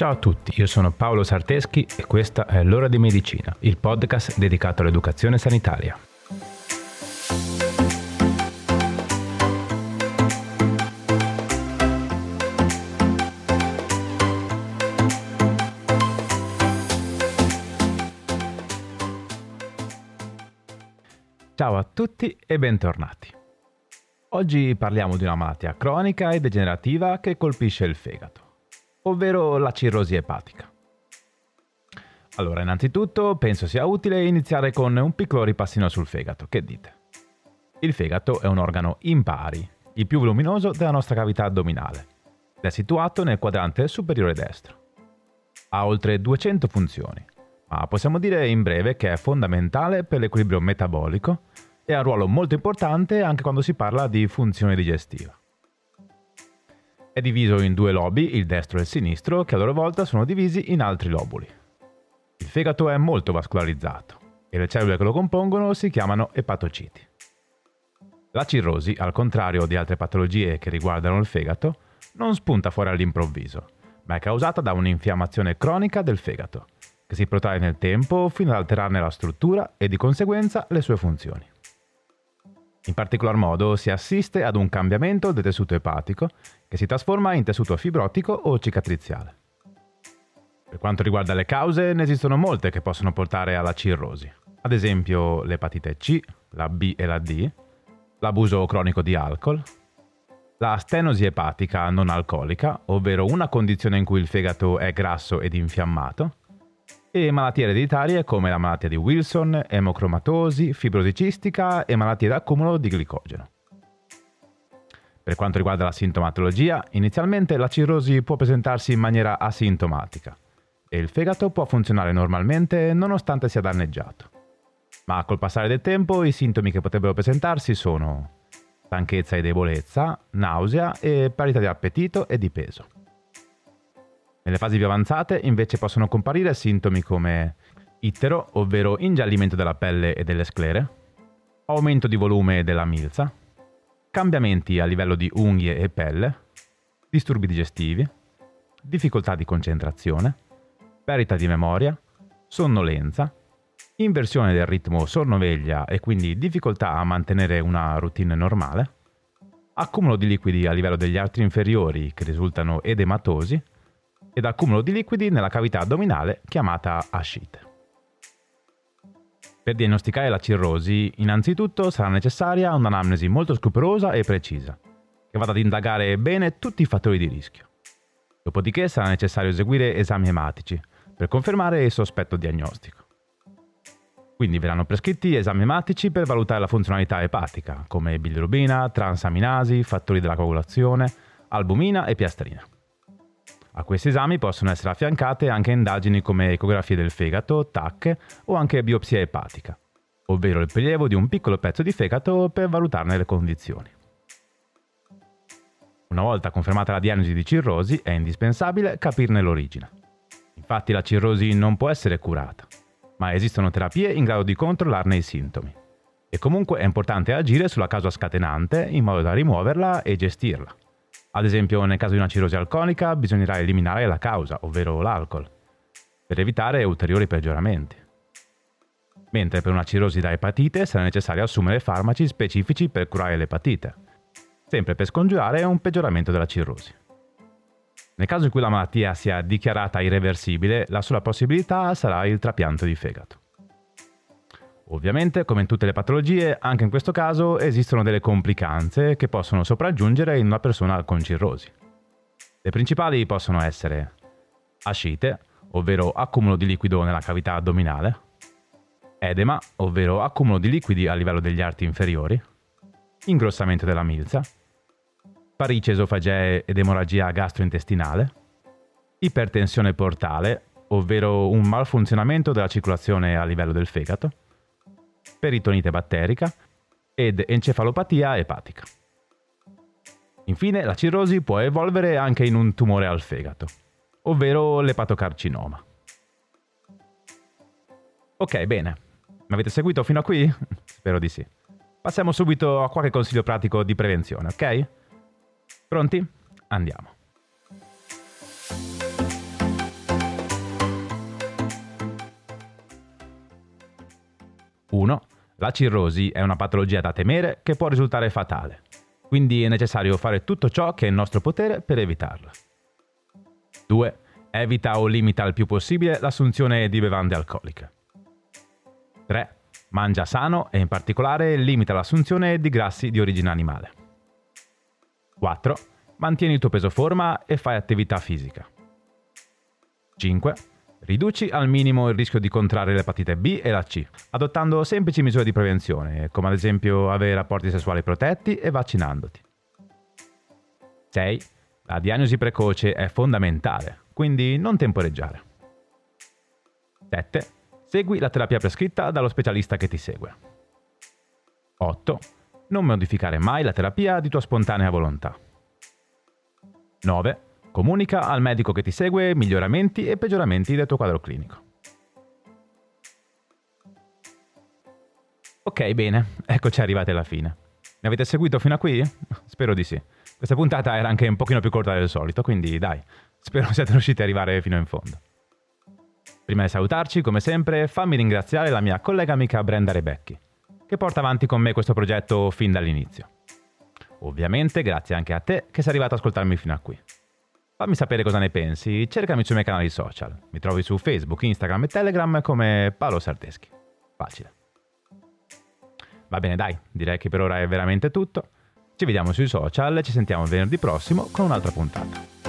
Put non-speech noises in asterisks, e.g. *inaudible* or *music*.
Ciao a tutti, io sono Paolo Sarteschi e questa è L'ora di medicina, il podcast dedicato all'educazione sanitaria. Ciao a tutti e bentornati. Oggi parliamo di una malattia cronica e degenerativa che colpisce il fegato ovvero la cirrosi epatica. Allora, innanzitutto penso sia utile iniziare con un piccolo ripassino sul fegato. Che dite? Il fegato è un organo impari, il più voluminoso della nostra cavità addominale, ed è situato nel quadrante superiore destro. Ha oltre 200 funzioni, ma possiamo dire in breve che è fondamentale per l'equilibrio metabolico e ha un ruolo molto importante anche quando si parla di funzione digestiva. È diviso in due lobi, il destro e il sinistro, che a loro volta sono divisi in altri lobuli. Il fegato è molto vascolarizzato e le cellule che lo compongono si chiamano epatociti. La cirrosi, al contrario di altre patologie che riguardano il fegato, non spunta fuori all'improvviso, ma è causata da un'infiammazione cronica del fegato, che si protrae nel tempo fino ad alterarne la struttura e di conseguenza le sue funzioni. In particolar modo si assiste ad un cambiamento del tessuto epatico che si trasforma in tessuto fibrotico o cicatriziale. Per quanto riguarda le cause, ne esistono molte che possono portare alla cirrosi, ad esempio l'epatite C, la B e la D, l'abuso cronico di alcol, la stenosi epatica non alcolica, ovvero una condizione in cui il fegato è grasso ed infiammato, e malattie ereditarie come la malattia di Wilson, emocromatosi, fibrosi cistica e malattie d'accumulo di glicogeno. Per quanto riguarda la sintomatologia, inizialmente la cirrosi può presentarsi in maniera asintomatica e il fegato può funzionare normalmente nonostante sia danneggiato. Ma col passare del tempo i sintomi che potrebbero presentarsi sono stanchezza e debolezza, nausea e perdita di appetito e di peso. Nelle fasi più avanzate invece possono comparire sintomi come ittero, ovvero ingiallimento della pelle e delle sclere, aumento di volume della milza, cambiamenti a livello di unghie e pelle, disturbi digestivi, difficoltà di concentrazione, perdita di memoria, sonnolenza, inversione del ritmo sonno-veglia e quindi difficoltà a mantenere una routine normale, accumulo di liquidi a livello degli arti inferiori che risultano edematosi ed accumulo di liquidi nella cavità addominale chiamata ascite. Per diagnosticare la cirrosi, innanzitutto sarà necessaria un'anamnesi molto scrupolosa e precisa, che vada ad indagare bene tutti i fattori di rischio. Dopodiché sarà necessario eseguire esami ematici per confermare il sospetto diagnostico. Quindi verranno prescritti esami ematici per valutare la funzionalità epatica, come bilirubina, transaminasi, fattori della coagulazione, albumina e piastrina. A questi esami possono essere affiancate anche indagini come ecografie del fegato, TAC o anche biopsia epatica, ovvero il prelievo di un piccolo pezzo di fegato per valutarne le condizioni. Una volta confermata la diagnosi di cirrosi è indispensabile capirne l'origine. Infatti la cirrosi non può essere curata, ma esistono terapie in grado di controllarne i sintomi. E comunque è importante agire sulla causa scatenante in modo da rimuoverla e gestirla. Ad esempio, nel caso di una cirrosi alconica bisognerà eliminare la causa, ovvero l'alcol, per evitare ulteriori peggioramenti. Mentre per una cirrosi da epatite sarà necessario assumere farmaci specifici per curare l'epatite, sempre per scongiurare un peggioramento della cirrosi. Nel caso in cui la malattia sia dichiarata irreversibile, la sola possibilità sarà il trapianto di fegato. Ovviamente, come in tutte le patologie, anche in questo caso esistono delle complicanze che possono sopraggiungere in una persona con cirrosi. Le principali possono essere ascite, ovvero accumulo di liquido nella cavità addominale, edema, ovvero accumulo di liquidi a livello degli arti inferiori, ingrossamento della milza, parice esofagee ed emorragia gastrointestinale, ipertensione portale, ovvero un malfunzionamento della circolazione a livello del fegato, peritonite batterica ed encefalopatia epatica. Infine, la cirrosi può evolvere anche in un tumore al fegato, ovvero l'epatocarcinoma. Ok, bene. Mi avete seguito fino a qui? *laughs* Spero di sì. Passiamo subito a qualche consiglio pratico di prevenzione, ok? Pronti? Andiamo. La cirrosi è una patologia da temere che può risultare fatale, quindi è necessario fare tutto ciò che è in nostro potere per evitarla. 2. Evita o limita il più possibile l'assunzione di bevande alcoliche. 3. Mangia sano e in particolare limita l'assunzione di grassi di origine animale. 4. Mantieni il tuo peso forma e fai attività fisica. 5. Riduci al minimo il rischio di contrarre l'epatite B e la C, adottando semplici misure di prevenzione, come ad esempio avere rapporti sessuali protetti e vaccinandoti. 6. La diagnosi precoce è fondamentale, quindi non temporeggiare. 7. Segui la terapia prescritta dallo specialista che ti segue. 8. Non modificare mai la terapia di tua spontanea volontà. 9. Comunica al medico che ti segue miglioramenti e peggioramenti del tuo quadro clinico. Ok, bene, eccoci arrivati alla fine. Mi avete seguito fino a qui? Spero di sì. Questa puntata era anche un pochino più corta del solito, quindi dai, spero *laughs* siate riusciti ad arrivare fino in fondo. Prima di salutarci, come sempre, fammi ringraziare la mia collega amica Brenda Rebecchi, che porta avanti con me questo progetto fin dall'inizio. Ovviamente grazie anche a te che sei arrivato ad ascoltarmi fino a qui. Fammi sapere cosa ne pensi, cercami sui miei canali social. Mi trovi su Facebook, Instagram e Telegram come Paolo Sardeschi. Facile. Va bene, dai, direi che per ora è veramente tutto. Ci vediamo sui social e ci sentiamo venerdì prossimo con un'altra puntata.